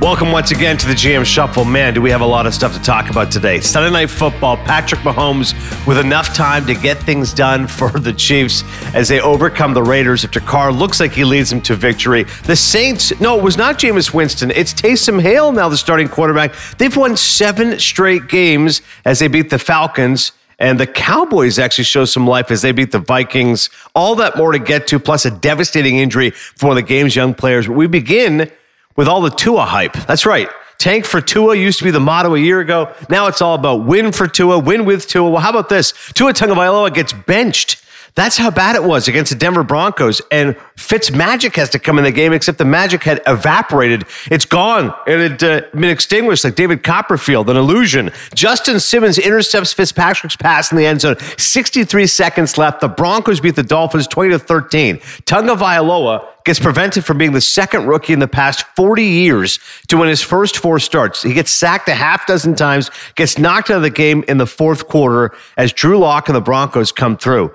Welcome once again to the GM Shuffle. Man, do we have a lot of stuff to talk about today. Sunday Night Football, Patrick Mahomes with enough time to get things done for the Chiefs as they overcome the Raiders after Carr looks like he leads them to victory. The Saints, no, it was not Jameis Winston. It's Taysom Hill now the starting quarterback. They've won seven straight games as they beat the Falcons. And the Cowboys actually show some life as they beat the Vikings. All that more to get to, plus a devastating injury for the game's young players. We begin with all the Tua hype. That's right. Tank for Tua used to be the motto a year ago. Now it's all about win for Tua, win with Tua. Well, how about this? Tua Tagovailoa gets benched that's how bad it was against the Denver Broncos. And Fitz Magic has to come in the game, except the magic had evaporated. It's gone. It had uh, been extinguished like David Copperfield, an illusion. Justin Simmons intercepts Fitzpatrick's pass in the end zone. 63 seconds left. The Broncos beat the Dolphins 20 to 13. Tagovailoa gets prevented from being the second rookie in the past 40 years to win his first four starts. He gets sacked a half dozen times, gets knocked out of the game in the fourth quarter as Drew Lock and the Broncos come through.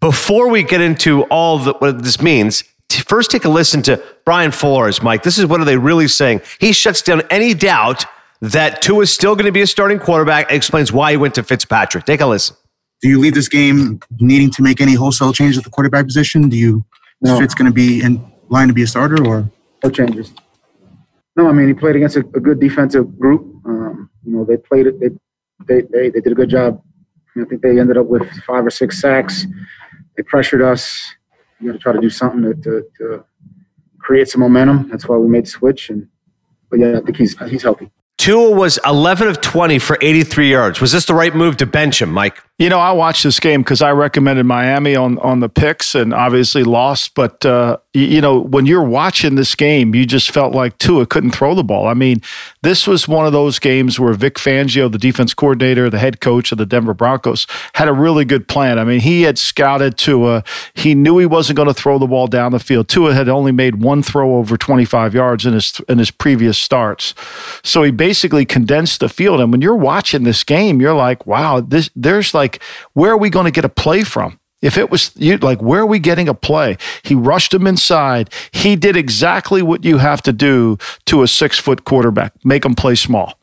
Before we get into all the, what this means, first take a listen to Brian Flores, Mike. This is what are they really saying? He shuts down any doubt that Tua is still going to be a starting quarterback and explains why he went to Fitzpatrick. Take a listen. Do you leave this game needing to make any wholesale change at the quarterback position? Do you no. Fitz going to be in line to be a starter or no changes? No, I mean he played against a, a good defensive group. Um, you know they played it. They, they they they did a good job. I think they ended up with five or six sacks they pressured us. We got to try to do something to, to, to, create some momentum. That's why we made the switch. And but yeah, I think he's he's healthy. Tua was 11 of 20 for 83 yards. Was this the right move to bench him, Mike? You know, I watched this game because I recommended Miami on on the picks and obviously lost. But uh, you know, when you're watching this game, you just felt like Tua couldn't throw the ball. I mean, this was one of those games where Vic Fangio, the defense coordinator, the head coach of the Denver Broncos, had a really good plan. I mean, he had scouted Tua. He knew he wasn't going to throw the ball down the field. Tua had only made one throw over 25 yards in his in his previous starts, so he basically condensed the field. And when you're watching this game, you're like, wow, this there's like like, where are we going to get a play from? If it was you, like, where are we getting a play? He rushed him inside. He did exactly what you have to do to a six foot quarterback make him play small.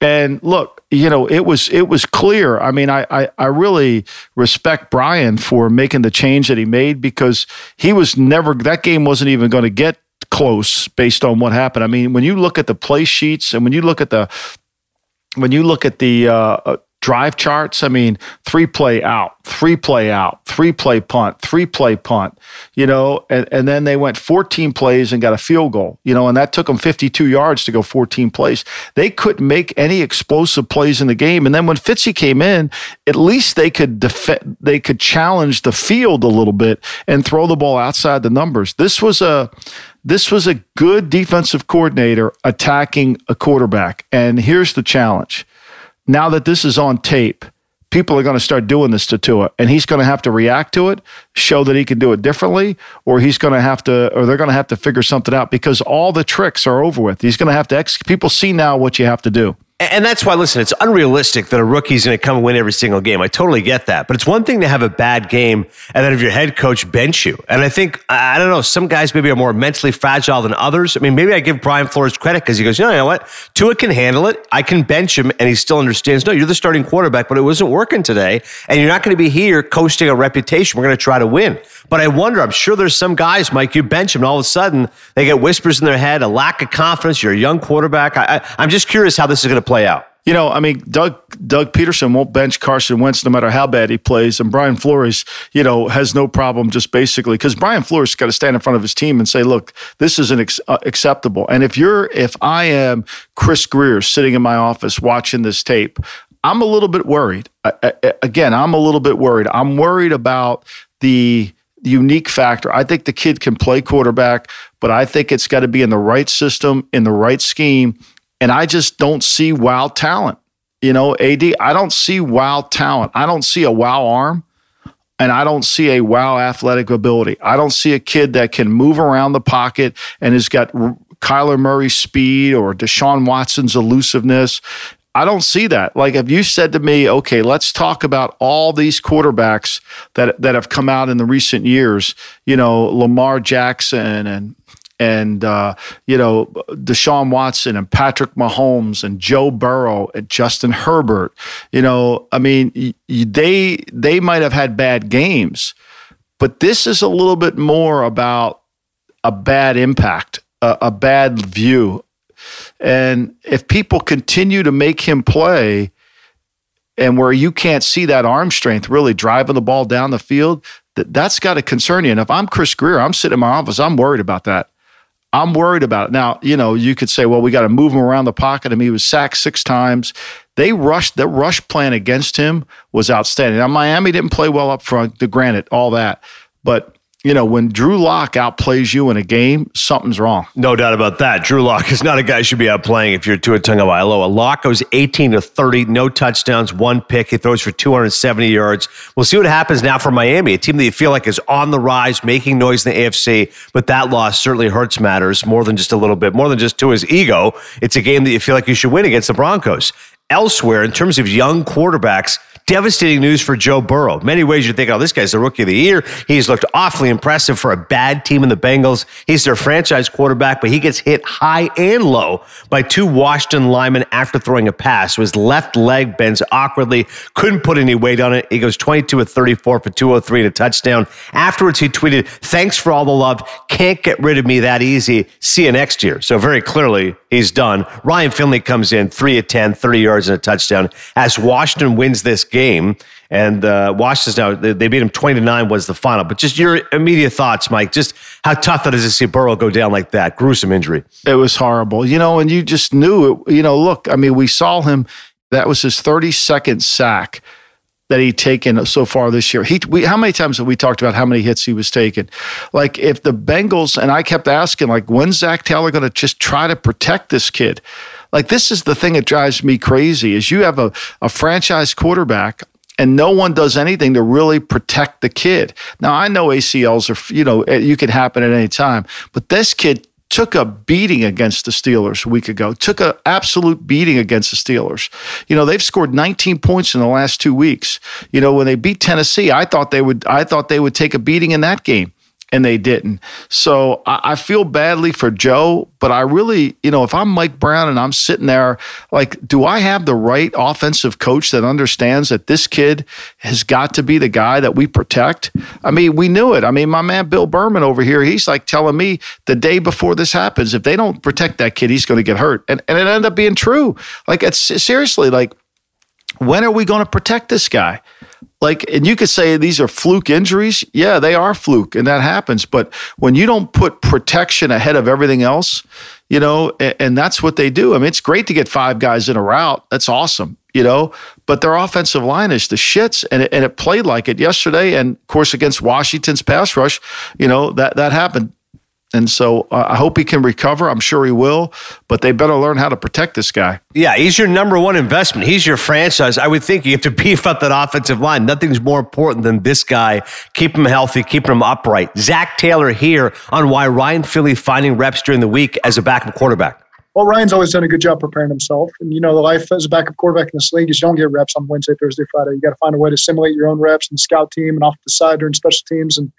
And look, you know, it was it was clear. I mean, I, I, I really respect Brian for making the change that he made because he was never that game wasn't even going to get close based on what happened. I mean, when you look at the play sheets and when you look at the when you look at the uh, drive charts. I mean, three play out, three play out, three play punt, three play punt, you know, and, and then they went 14 plays and got a field goal, you know, and that took them 52 yards to go 14 plays. They couldn't make any explosive plays in the game. And then when Fitzy came in, at least they could defend, they could challenge the field a little bit and throw the ball outside the numbers. This was a, this was a good defensive coordinator attacking a quarterback. And here's the challenge now that this is on tape, people are going to start doing this to Tua, and he's going to have to react to it, show that he can do it differently, or he's going to have to, or they're going to have to figure something out because all the tricks are over with. He's going to have to. Ex- people see now what you have to do. And that's why, listen, it's unrealistic that a rookie's going to come and win every single game. I totally get that. But it's one thing to have a bad game and then have your head coach bench you. And I think, I don't know, some guys maybe are more mentally fragile than others. I mean, maybe I give Brian Flores credit because he goes, you know, you know what? Tua can handle it. I can bench him. And he still understands, no, you're the starting quarterback, but it wasn't working today. And you're not going to be here coasting a reputation. We're going to try to win. But I wonder, I'm sure there's some guys, Mike, you bench them and all of a sudden they get whispers in their head, a lack of confidence. You're a young quarterback. I, I, I'm just curious how this is going to play out. You know, I mean, Doug Doug Pederson won't bench Carson Wentz no matter how bad he plays, and Brian Flores, you know, has no problem just basically because Brian Flores got to stand in front of his team and say, "Look, this isn't ex- uh, acceptable." And if you're, if I am Chris Grier sitting in my office watching this tape, I'm a little bit worried. I, I, again, I'm a little bit worried. I'm worried about the unique factor. I think the kid can play quarterback, but I think it's got to be in the right system, in the right scheme and I just don't see wow talent. You know, AD, I don't see wow talent. I don't see a wow arm and I don't see a wow athletic ability. I don't see a kid that can move around the pocket and has got Kyler Murray's speed or Deshaun Watson's elusiveness. I don't see that. Like if you said to me, okay, let's talk about all these quarterbacks that that have come out in the recent years, you know, Lamar Jackson and and uh, you know Deshaun Watson and Patrick Mahomes and Joe Burrow and Justin Herbert. You know, I mean, they they might have had bad games, but this is a little bit more about a bad impact, a, a bad view, and if people continue to make him play. And where you can't see that arm strength really driving the ball down the field, that, that's got to concern you. And if I'm Chris Grier, I'm sitting in my office, I'm worried about that. I'm worried about it. Now, you know, you could say, well, we got to move him around the pocket. I mean, he was sacked six times. They rushed, the rush plan against him was outstanding. Now, Miami didn't play well up front, to granted, all that. But you know, when Drew Lock outplays you in a game, something's wrong. No doubt about that. Drew Lock is not a guy you should be outplaying if you're Tua Tagovailoa. Lock goes 18 to 30, no touchdowns, one pick. He throws for 270 yards. We'll see what happens now for Miami, a team that you feel like is on the rise, making noise in the AFC. But that loss certainly hurts matters more than just a little bit, more than just to his ego. It's a game that you feel like you should win against the Broncos. Elsewhere, in terms of young quarterbacks, Devastating news for Joe Burrow. Many ways you think, oh, this guy's the rookie of the year. He's looked awfully impressive for a bad team in the Bengals. He's their franchise quarterback, but he gets hit high and low by two Washington linemen after throwing a pass. So his left leg bends awkwardly, couldn't put any weight on it. He goes 22 of 34 for 203 and a touchdown. Afterwards, he tweeted, Thanks for all the love. Can't get rid of me that easy. See you next year. So very clearly, he's done. Ryan Finley comes in, 3 of 10, 30 yards and a touchdown as Washington wins this game. And uh, Washington's now, they, they beat him 20 to 9 was the final. But just your immediate thoughts, Mike, just how tough it is to see Burrow go down like that. Gruesome injury. It was horrible. You know, and you just knew it. You know, look, I mean, we saw him, that was his 32nd sack that he'd taken so far this year. He, we, how many times have we talked about how many hits he was taking? Like if the Bengals, and I kept asking, like, when's Zac Taylor going to just try to protect this kid? Like this is the thing that drives me crazy is you have a, a franchise quarterback and no one does anything to really protect the kid. Now I know ACLs are, you know, you can happen at any time, but this kid took a beating against the Steelers a week ago. Took an absolute beating against the Steelers. You know, they've scored 19 points in the last 2 weeks. You know, when they beat Tennessee, I thought they would I thought they would take a beating in that game and they didn't. So I, I, feel badly for Joe, but I really, you know, if I'm Mike Brown and I'm sitting there, like, do I have the right offensive coach that understands that this kid has got to be the guy that we protect? I mean, we knew it. I mean, my man Bill Berman over here, he's like telling me the day before this happens, if they don't protect that kid, he's going to get hurt. And, and it ended up being true. Like, it's seriously like, when are we going to protect this guy? Like and you could say these are fluke injuries. Yeah they are fluke and that happens. But when you don't put protection ahead of everything else you know and, and, that's what they do. I mean it's great to get five guys in a route. That's awesome you know? But their offensive line is the shits and it, and it played like it yesterday. And of course against washington's pass rush you know that that happened and so uh, I hope he can recover. I'm sure he will, but they better learn how to protect this guy. Yeah, he's your number one investment. He's your franchise. I would think you have to beef up that offensive line. Nothing's more important than this guy. Keep him healthy, keep him upright. Zac Taylor here on why Ryan Finley finding reps during the week as a backup quarterback. Well, Ryan's always done a good job preparing himself. And, you know, the life as a backup quarterback in this league is you don't get reps on Wednesday, Thursday, Friday. You got to find a way to simulate your own reps and scout team and off the side during special teams. And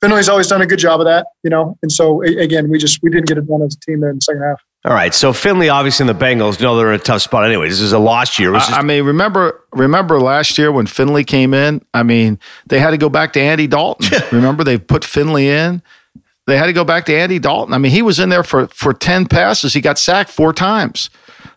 Finley's always done a good job of that, you know. And so again, we just we didn't get it done as a team there in the second half. All right, so Finley, obviously, in the Bengals, you know they're in a tough spot anyway. This is a lost year. Just- I mean, remember remember last year when Finley came in? I mean, they had to go back to Andy Dalton. remember they put Finley in. They had to go back to Andy Dalton. I mean, he was in there for for ten passes. He got sacked four times.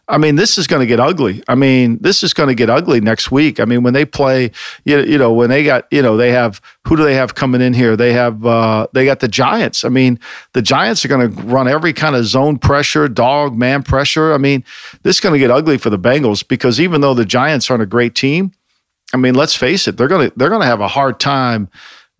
I mean, this is going to get ugly. I mean, this is going to get ugly next week. I mean, when they play, you know, when they got, you know, they have who do they have coming in here? They have uh, they got the Giants. I mean, the Giants are going to run every kind of zone pressure, dog man pressure. I mean, this is going to get ugly for the Bengals because even though the Giants aren't a great team, I mean, let's face it, they're going to they're going to have a hard time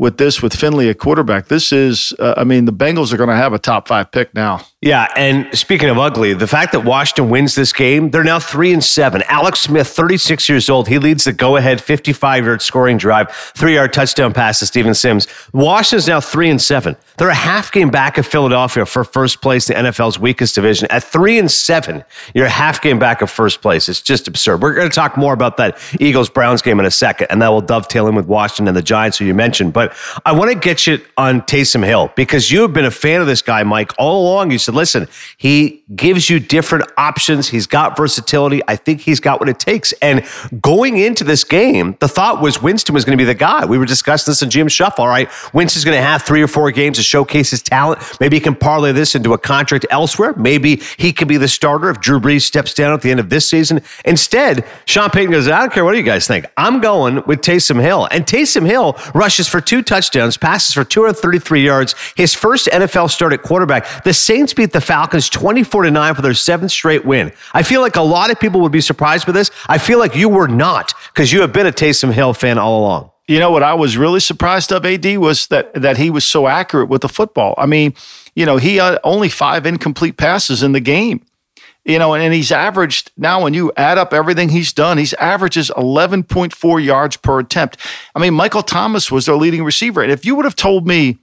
with this with Finley at quarterback. This is, uh, I mean, the Bengals are going to have a top five pick now. Yeah, and speaking of ugly, the fact that Washington wins this game, they're now three and seven. Alex Smith, 36 years old, he leads the go-ahead 55-yard scoring drive, three-yard touchdown pass to Steven Sims. Washington's now three and seven. They're a half game back of Philadelphia for first place the NFL's weakest division. At three and seven, you're a half game back of first place. It's just absurd. We're going to talk more about that Eagles Browns game in a second, and that will dovetail in with Washington and the Giants, who you mentioned. But I want to get you on Taysom Hill because you have been a fan of this guy, Mike, all along. You said listen, he gives you different options. He's got versatility. I think he's got what it takes. And going into this game, the thought was Winston was going to be the guy. We were discussing this in GM Shuffle. All right, Winston's going to have three or four games to showcase his talent. Maybe he can parlay this into a contract elsewhere. Maybe he can be the starter if Drew Brees steps down at the end of this season. Instead, Sean Payton goes, I don't care what do you guys think. I'm going with Taysom Hill. And Taysom Hill rushes for two touchdowns, passes for 233 yards. His first NFL start at quarterback. The Saints beat the Falcons 24 to 9 for their seventh straight win. I feel like a lot of people would be surprised by this. I feel like you were not because you have been a Taysom Hill fan all along. You know what I was really surprised of AD was that that he was so accurate with the football. I mean, you know, he had only five incomplete passes in the game. You know, and he's averaged now when you add up everything he's done, he's averages 11.4 yards per attempt. I mean, Michael Thomas was their leading receiver. And if you would have told me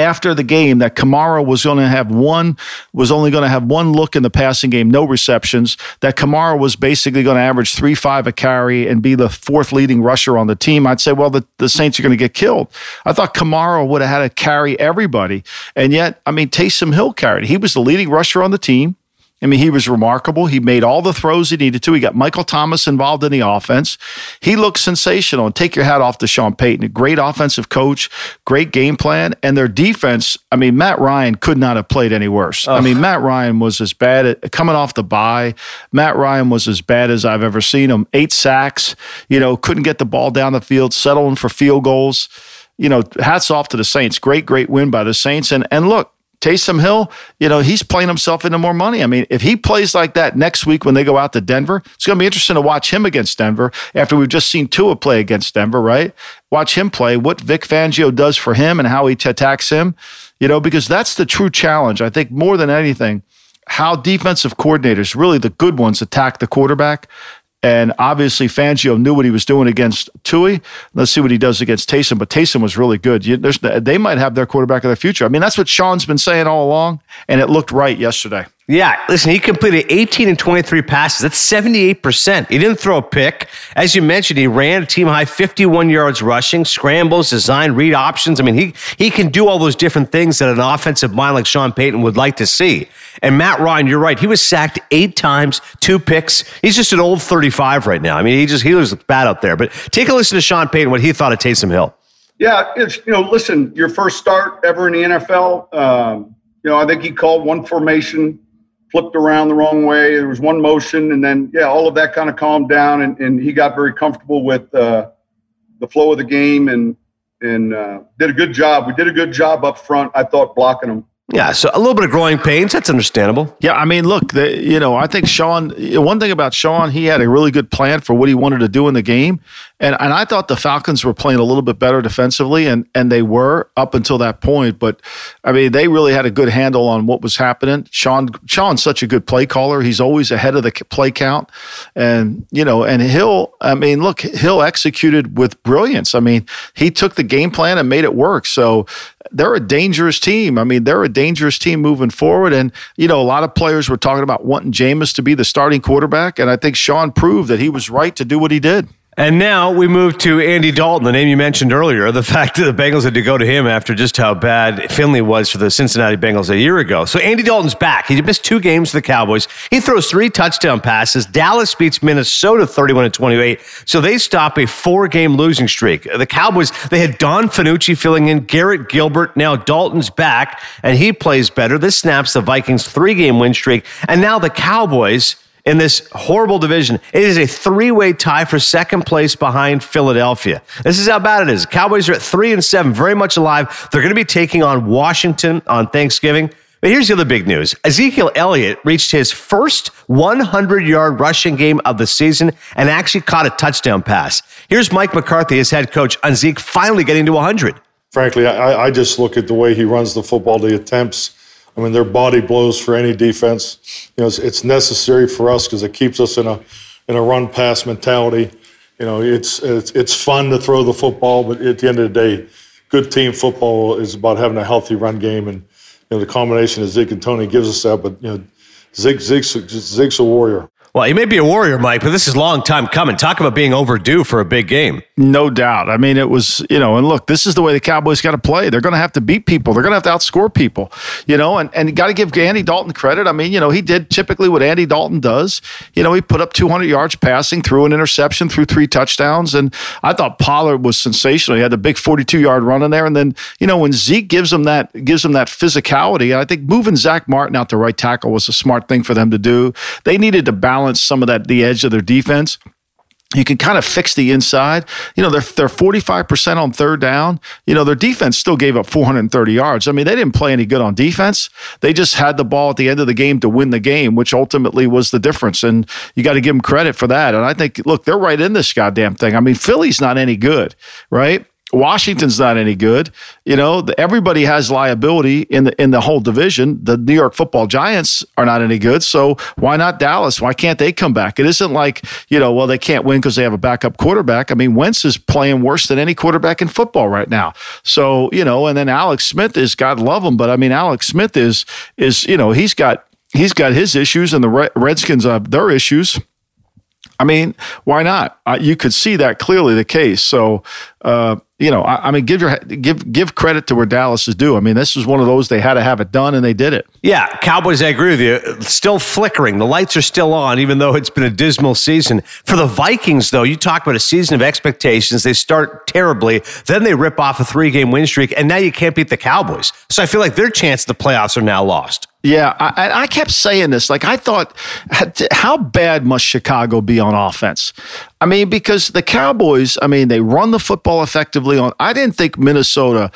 after the game that Kamara was going to have one, was only going to have one look in the passing game, no receptions, that Kamara was basically going to average three, five a carry and be the fourth leading rusher on the team, I'd say, well, the, the Saints are going to get killed. I thought Kamara would have had to carry everybody. And yet, I mean, Taysom Hill carried. He was the leading rusher on the team. I mean, he was remarkable. He made all the throws he needed to. He got Michael Thomas involved in the offense. He looked sensational. And take your hat off to Sean Payton. A great offensive coach, great game plan. And their defense, I mean, Matt Ryan could not have played any worse. I mean, Matt Ryan was as bad at, coming off the bye. Matt Ryan was as bad as I've ever seen him. Eight sacks, you know, couldn't get the ball down the field, settling for field goals. You know, hats off to the Saints. Great, great win by the Saints. And and look, Taysom Hill, you know, he's playing himself into more money. I mean, if he plays like that next week when they go out to Denver, it's going to be interesting to watch him against Denver after we've just seen Tua play against Denver, right? Watch him play, what Vic Fangio does for him and how he attacks him, you know, because that's the true challenge. I think more than anything, how defensive coordinators, really the good ones, attack the quarterback and obviously, Fangio knew what he was doing against Tua. Let's see what he does against Taysom. But Taysom was really good. You, they might have their quarterback of the future. I mean, that's what Sean's been saying all along, and it looked right yesterday. Yeah, listen, he completed 18 and 23 passes. That's 78%. He didn't throw a pick. As you mentioned, he ran a team high 51 yards rushing, scrambles, design, read options. I mean, he he can do all those different things that an offensive mind like Sean Payton would like to see. And Matt Ryan, you're right. He was sacked eight times, two picks. He's just an old 35 right now. I mean, he just he looks bad out there. But take a listen to Sean Payton, what he thought of Taysom Hill. Yeah, it's you know, listen, your first start ever in the NFL. Um, you know, I think he called one formation flipped around the wrong way. There was one motion, and then yeah, all of that kind of calmed down, and, and he got very comfortable with uh, the flow of the game, and and uh, did a good job. We did a good job up front. I thought blocking him. Yeah, so a little bit of growing pains. That's understandable. Yeah, I mean, look, the, you know, I think Sean. One thing about Sean, he had a really good plan for what he wanted to do in the game, and and I thought the Falcons were playing a little bit better defensively, and and they were up until that point. But I mean, they really had a good handle on what was happening. Sean Sean's such a good play caller. He's always ahead of the play count, and you know, and Hill. I mean, look, Hill executed with brilliance. I mean, he took the game plan and made it work. So they're a dangerous team. I mean, they're a dangerous team moving forward. And, you know, a lot of players were talking about wanting Jameis to be the starting quarterback. And I think Sean proved that he was right to do what he did. And now we move to Andy Dalton, the name you mentioned earlier. The fact that the Bengals had to go to him after just how bad Finley was for the Cincinnati Bengals a year ago. So Andy Dalton's back. He missed two games for the Cowboys. He throws three touchdown passes. Dallas beats Minnesota 31 to 28. So they stop a four game losing streak. The Cowboys, they had Ben DiNucci filling in, Garrett Gilbert. Now Dalton's back and he plays better. This snaps the Vikings three game win streak. And now the Cowboys in this horrible division. It is a three way tie for second place behind Philadelphia. This is how bad it is. Cowboys are at three and seven, very much alive. They're going to be taking on Washington on Thanksgiving. But here's the other big news Ezekiel Elliott reached his first 100 yard rushing game of the season and actually caught a touchdown pass. Here's Mike McCarthy, his head coach, on Zeke finally getting to 100. Frankly, I, I just look at the way he runs the football, the attempts. I mean, their body blows for any defense. You know, it's, it's necessary for us because it keeps us in a in a run pass mentality. You know, it's, it's it's fun to throw the football, but at the end of the day, good team football is about having a healthy run game and you know, the combination of Zeke and Tony gives us that. But you know, Zeke, Zeke's, Zeke's a warrior. Well, he may be a warrior, Mike, but this is a long time coming. Talk about being overdue for a big game. No doubt. I mean, it was, you know, and look, this is the way the Cowboys got to play. They're going to have to beat people. They're going to have to outscore people, you know, and, and got to give Andy Dalton credit. I mean, you know, he did typically what Andy Dalton does. You know, he put up 200 yards passing, threw an interception, threw three touchdowns. And I thought Pollard was sensational. He had the big 42 yard run in there. And then, you know, when Zeke gives him that, gives him that physicality, I think moving Zack Martin out to right tackle was a smart thing for them to do. They needed to balance some of that, the edge of their defense you can kind of fix the inside. You know, they're they're 45% on third down. You know, their defense still gave up 430 yards. I mean, they didn't play any good on defense. They just had the ball at the end of the game to win the game, which ultimately was the difference. And you got to give them credit for that. And I think, look, they're right in this goddamn thing. I mean, Philly's not any good, right? Washington's not any good. You know, everybody has liability in the in the whole division. The New York Football Giants are not any good, so why not Dallas? Why can't they come back? It isn't like you know, well, they can't win because they have a backup quarterback. I mean, Wentz is playing worse than any quarterback in football right now. So you know, and then Alex Smith is God love him, but I mean, Alex Smith is is you know he's got he's got his issues, and the Redskins have their issues. I mean, why not? You could see that clearly the case. So, uh, you know, I, I, mean, give your give give credit to where Dallas is due. I mean, this is one of those they had to have it done, and they did it. Yeah, Cowboys. I agree with you. Still flickering. The lights are still on, even though it's been a dismal season for the Vikings. Though you talk about a season of expectations, they start terribly, then they rip off a three game win streak, and now you can't beat the Cowboys. So I feel like their chance at the playoffs are now lost. Yeah, I, I, kept saying this. Like, I thought, how bad must Chicago be on offense? I mean, because the Cowboys, I mean, they run the football effectively on. I didn't think Minnesota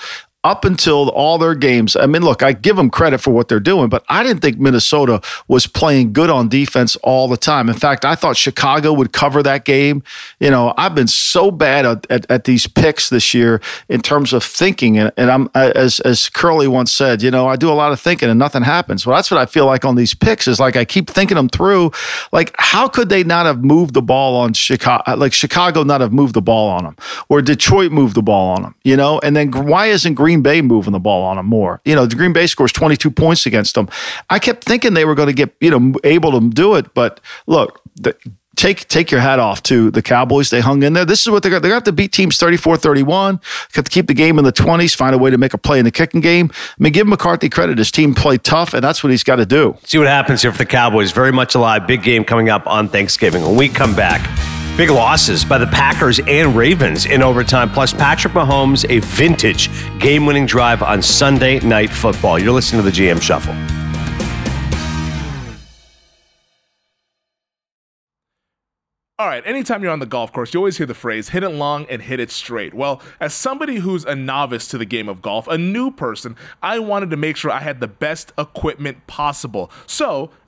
up until all their games. I mean, look, I give them credit for what they're doing, but I didn't think Minnesota was playing good on defense all the time. In fact, I thought Chicago would cover that game. You know, I've been so bad at, at, at these picks this year in terms of thinking, and, and I'm as as Curly once said, you know, I do a lot of thinking and nothing happens. Well, that's what I feel like on these picks is like I keep thinking them through. Like, how could they not have moved the ball on Chicago? Like Chicago not have moved the ball on them, or Detroit moved the ball on them? You know, and then why isn't Green Green Bay moving the ball on them more. You know, the Green Bay scores 22 points against them. I kept thinking they were going to get, you know, able to do it, but look, the, take take your hat off to the Cowboys. They hung in there. This is what they're going to have to beat teams 34 31, have to keep the game in the 20s, find a way to make a play in the kicking game. I mean, give McCarthy credit. His team played tough, and that's what he's got to do. See what happens here for the Cowboys. Very much alive. Big game coming up on Thanksgiving. When we come back, Big losses by the Packers and Ravens in overtime, plus Patrick Mahomes, a vintage game winning drive on Sunday Night Football. You're listening to the GM Shuffle. All right, anytime you're on the golf course, you always hear the phrase hit it long and hit it straight. Well, as somebody who's a novice to the game of golf, a new person, I wanted to make sure I had the best equipment possible. So,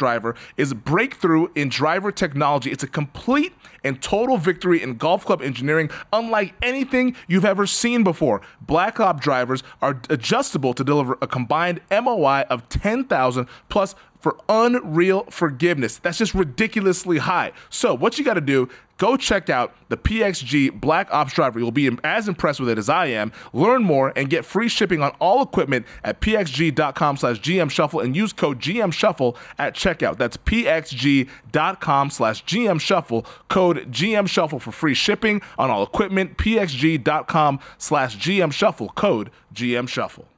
driver is a breakthrough in driver technology. It's a complete and total victory in golf club engineering unlike anything you've ever seen before. Black Op drivers are adjustable to deliver a combined MOI of 10,000 plus for unreal forgiveness. That's just ridiculously high. So, what you got to do, go check out the PXG Black Ops driver. You'll be as impressed with it as I am. Learn more and get free shipping on all equipment at pxg.com slash GM Shuffle and use code GM Shuffle at checkout. That's pxg.com slash GM Shuffle, code GM Shuffle for free shipping on all equipment. pxg.com slash GM Shuffle, code GM Shuffle.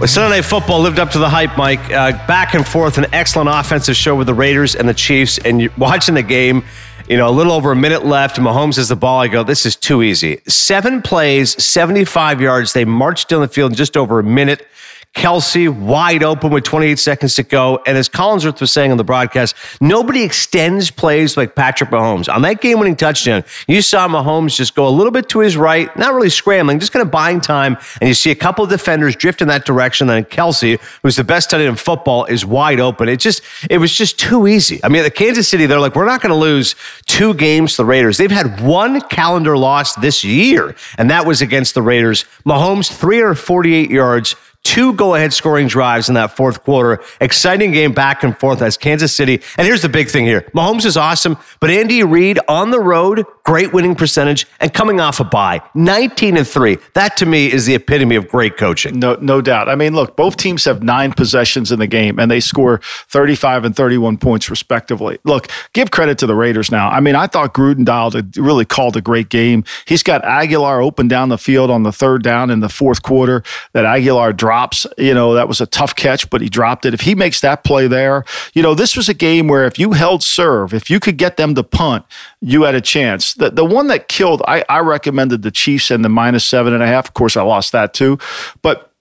Well, Sunday Night Football lived up to the hype, Mike. Uh, back and forth, an excellent offensive show with the Raiders and the Chiefs. And you're watching the game, you know, a little over a minute left. Mahomes has the ball. I go, this is too easy. Seven plays, 75 yards. They marched down the field in just over a minute. Kelce wide open with 28 seconds to go. And as Collinsworth was saying on the broadcast, nobody extends plays like Patrick Mahomes. On that game winning touchdown, you saw Mahomes just go a little bit to his right, not really scrambling, just kind of buying time. And you see a couple of defenders drift in that direction. Then Kelce, who's the best tight end in football, is wide open. It just, it was just too easy. I mean, the Kansas City, they're like, we're not going to lose two games to the Raiders. They've had one calendar loss this year, and that was against the Raiders. Mahomes, 348 yards two go ahead scoring drives in that fourth quarter. Exciting game back and forth as Kansas City. And here's the big thing here Mahomes is awesome, but Andy Reid on the road, great winning percentage, and coming off a bye, 19 and 3. That to me is the epitome of great coaching. No, no doubt. I mean, look, both teams have nine possessions in the game, and they score 35 and 31 points respectively. Look, give credit to the Raiders now. I mean, I thought Gruden dialed really called a great game. He's got Agholor open down the field on the third down in the fourth quarter. That Agholor drops. You know, that was a tough catch, but he dropped it. If he makes that play there, you know, this was a game where if you held serve, if you could get them to punt, you had a chance. The, the one that killed, I, I recommended the Chiefs and the minus seven and a half. Of course, I lost that too. But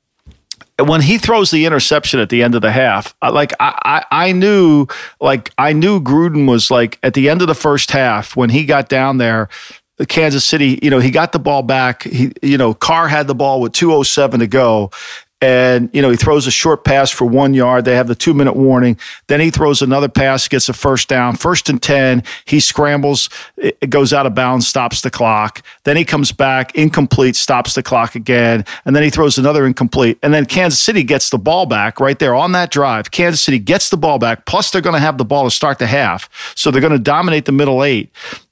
when he throws the interception at the end of the half, like I, I, I knew, like I knew Gruden was like at the end of the first half when he got down there, the Kansas City, you know, he got the ball back. He, you know, Carr had the ball with 207 to go, and you know he throws a short pass for one yard. They have the two minute warning. Then he throws another pass gets a first down. First and 10 he scrambles it goes out of bounds stops the clock. Then he comes back incomplete stops the clock again. And then he throws another incomplete. And then kansas city gets the ball back right there on that drive. Kansas city gets the ball back plus they're going to have the ball to start the half. So they're going to dominate the middle eight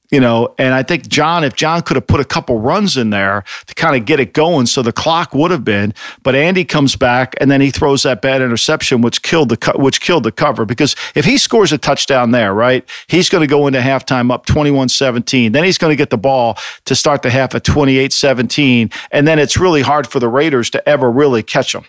you know, and I think John, if John could have put a couple runs in there to kind of get it going, so the clock would have been. But Andy comes back and then he throws that bad interception, which killed the which killed the cover. Because if he scores a touchdown there, right, he's going to go into halftime up 21-17. Then he's going to get the ball to start the half at 28-17, and then it's really hard for the Raiders to ever really catch them.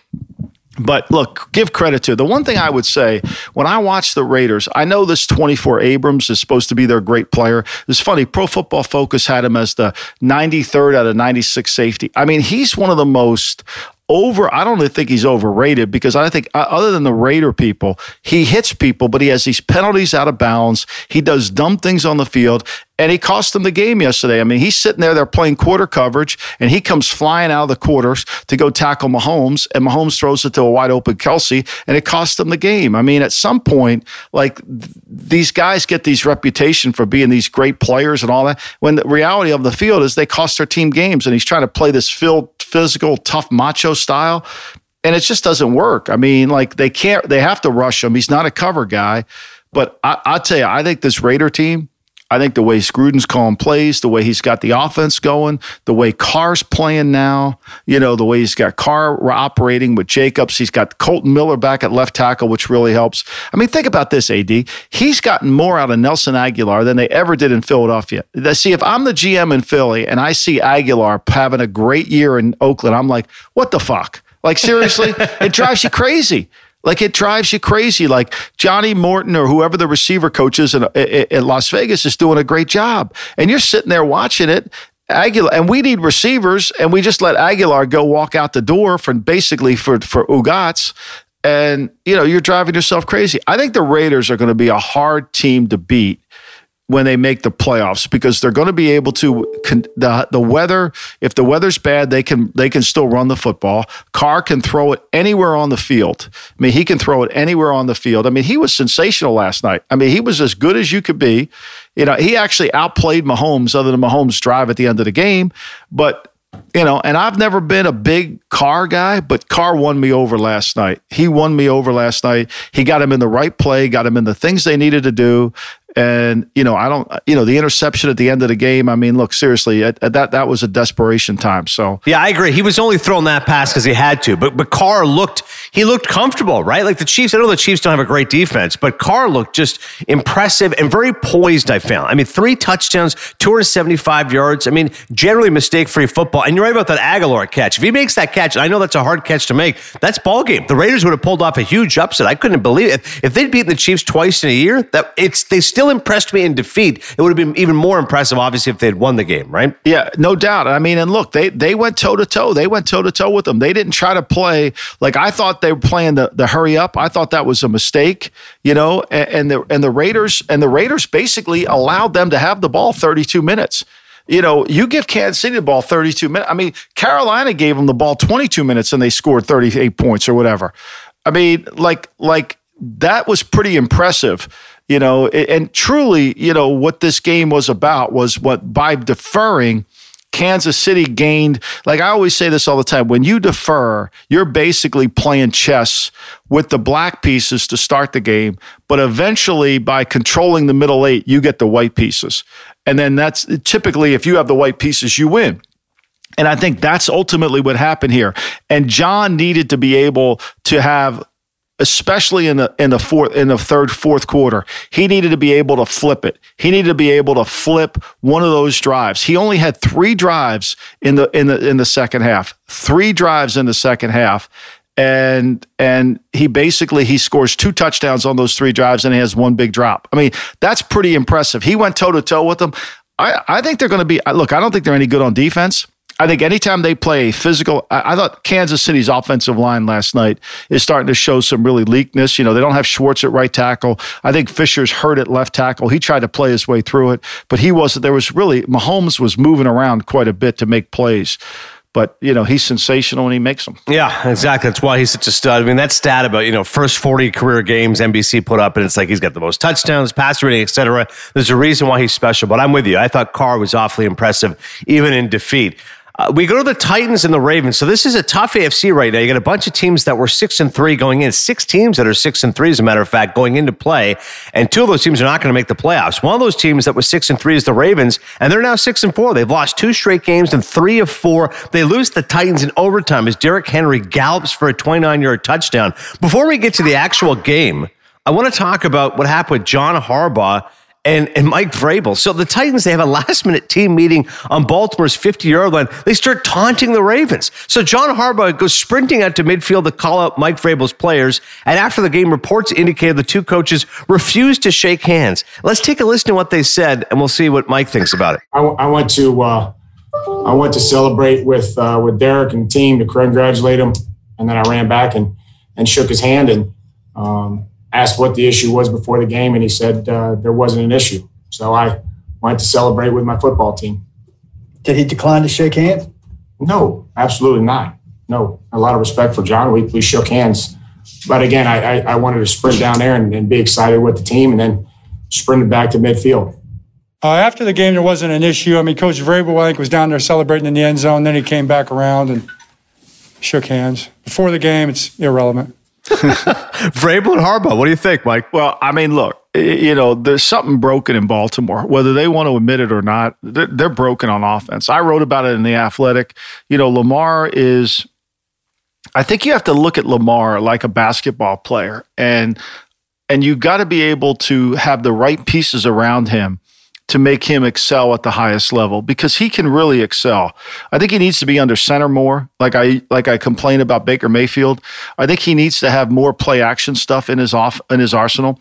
But look, give credit to the one thing I would say when I watch the Raiders, I know this 24 Abrams is supposed to be their great player. It's funny, Pro Football Focus had him as the 93rd out of 96 safety. I mean, he's one of the most over I don't think he's overrated because I think uh, other than the Raider people, he hits people, but he has these penalties out of bounds. He does dumb things on the field, and he cost them the game yesterday. I mean, he's sitting there, they're playing quarter coverage, and he comes flying out of the quarters to go tackle Mahomes, and Mahomes throws it to a wide open Kelce, and it cost them the game. I mean, at some point, like th- these guys get these reputation for being these great players and all that, when the reality of the field is they cost their team games, and he's trying to play this field physical, tough macho style. And it just doesn't work. I mean, like they can't, they have to rush him. He's not a cover guy. But I, I'll tell you, I think this Raider team, I think the way Gruden's calling plays, the way he's got the offense going, the way Carr's playing now, you know, the way he's got Carr operating with Jacobs, he's got Kolton Miller back at left tackle, which really helps. I mean, think about this, AD. He's gotten more out of Nelson Agholor than they ever did in Philadelphia. See, if I'm the GM in Philly and I see Aguilar having a great year in Oakland, I'm like, what the fuck? Like, seriously? it drives you crazy. Like it drives you crazy. Like Johnny Morton or whoever the receiver coach is in, in, Las Vegas is doing a great job. And you're sitting there watching it. Agholor, and we need receivers, and we just let Agholor go walk out the door for basically for for Ugats. And you know, you're driving yourself crazy. I think the Raiders are going to be a hard team to beat when they make the playoffs because they're going to be able to the the weather if the weather's bad they can they can still run the football Carr can throw it anywhere on the field I mean he can throw it anywhere on the field I mean he was sensational last night I mean he was as good as you could be you know he actually outplayed Mahomes other than Mahomes drive at the end of the game but you know, and I've never been a big Carr guy, but Carr won me over last night. He won me over last night. He got him in the right play, got him in the things they needed to do. And you know, I don't, you know, the interception at the end of the game. I mean, look, seriously, at, at that that was a desperation time. So yeah, I agree. He was only throwing that pass because he had to. But but Carr looked he looked comfortable, right? Like the Chiefs. I know the Chiefs don't have a great defense, but Carr looked just impressive and very poised. I found. I mean, three touchdowns, two hundred seventy five yards. I mean, generally mistake free football. And you're right about that Agholor catch. If he makes that catch, I know that's a hard catch to make. That's ball game. The Raiders would have pulled off a huge upset. I couldn't believe it. If, if they'd beaten the Chiefs twice in a year, that it's they still still impressed me in defeat. It would have been even more impressive, obviously, if they had won the game, right? Yeah, no doubt. I mean, and look, they they went toe to toe. They went toe to toe with them. They didn't try to play like I thought they were playing the the hurry up. I thought that was a mistake, you know. And, and the and the Raiders and the Raiders basically allowed them to have the ball 32 minutes you know, you give Kansas City the ball 32 minutes. I mean, Carolina gave them the ball 22 minutes and they scored 38 points or whatever. I mean, like, like that was pretty impressive you know, and truly, you know, what this game was about was what by deferring, Kansas City gained, like I always say this all the time when you defer, you're basically playing chess with the black pieces to start the game. But eventually, by controlling the middle eight, you get the white pieces. And then that's typically, if you have the white pieces, you win. And I think that's ultimately what happened here. And John needed to be able to have especially in the in the fourth in the third fourth quarter he needed to be able to flip it. He needed to be able to flip one of those drives. He only had 3 drives in the in the in the second half 3 drives in the second half. And and he basically he scores two touchdowns on those 3 drives and he has one big drop. I mean that's pretty impressive. He went toe to toe with them. I, I think they're going to be look i don't think they're any good on defense I think anytime they play physical, I, I, thought Kansas City's offensive line last night is starting to show some really leakness. You know, they don't have Schwartz at right tackle. I think Fisher's hurt at left tackle. He tried to play his way through it, but he wasn't. There was really, Mahomes was moving around quite a bit to make plays but you know he's sensational when he makes them. Yeah, exactly. That's why he's such a stud. I mean, that stat about you know first forty career games NBC put up, and it's like he's got the most touchdowns, passer rating, etc. There's a reason why he's special. But I'm with you. I thought Carr was awfully impressive, even in defeat. Uh, we go to the Titans and the Ravens. So this is a tough AFC right now. You got a bunch of teams that were six and three going in. Six teams that are six and three, as a matter of fact, going into play. And two of those teams are not going to make the playoffs. One of those teams that was six and three is the Ravens, and they're now six and four. They've lost two straight games and three of four. They lose the Titans in overtime as Derrick Henry gallops for a 29 yard touchdown. Before we get to the actual game, I want to talk about what happened with John Harbaugh and, and Mike Vrabel. So the Titans, they have a last minute team meeting on Baltimore's 50 yard line. They start taunting the Ravens. So John Harbaugh goes sprinting out to midfield to call out Mike Vrabel's players. And after the game, reports indicated the two coaches refused to shake hands. Let's take a listen to what they said and we'll see what Mike thinks about it. I, I went to, uh, I went to celebrate with, uh, with Derrick and team to congratulate him. And then I ran back and, and shook his hand and, um, asked what the issue was before the game, and he said uh, there wasn't an issue. So I went to celebrate with my football team. Did he decline to shake hands? No, absolutely not. No, a lot of respect for John. We, we shook hands. But again, I, I, I wanted to sprint down there and, and, be excited with the team and then sprinted back to midfield. Uh, after the game, there wasn't an issue. I mean, Coach Vrabel, I think, was down there celebrating in the end zone. Then he came back around and shook hands. Before the game, it's irrelevant. Vrabel and Harbaugh. What do you think, Mike? Well, I mean, look, you know, there's something broken in Baltimore, whether they want to admit it or not. They're, they're broken on offense. I wrote about it in the Athletic. You know, Lamar is. I think you have to look at Lamar like a basketball player, and and you've got to be able to have the right pieces around him to make him excel at the highest level because he can really excel. I think he needs to be under center more. Like I like I complain about Baker Mayfield. I think he needs to have more play action stuff in his off in his arsenal.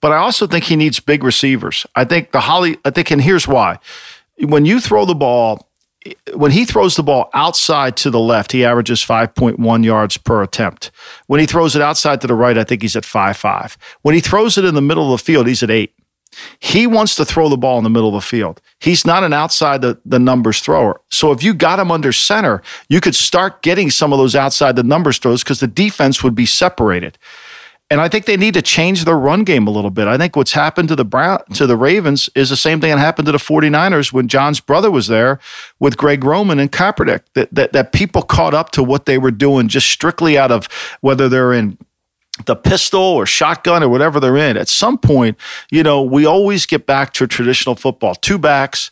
But I also think he needs big receivers. I think the Holly I think and here's why. When you throw the ball when he throws the ball outside to the left, he averages 5.1 yards per attempt. When he throws it outside to the right, I think he's at 5.5. When he throws it in the middle of the field, he's at 8. He wants to throw the ball in the middle of the field. He's not an outside the, the numbers thrower. So if you got him under center, you could start getting some of those outside the numbers throws because the defense would be separated. And I think they need to change their run game a little bit. I think what's happened to the Brown to the Ravens is the same thing that happened to the 49ers when John's brother was there with Greg Roman and Kaepernick. That, that that people caught up to what they were doing just strictly out of whether they're in the pistol or shotgun or whatever they're in. At some point, you know, we always get back to traditional football. Two backs,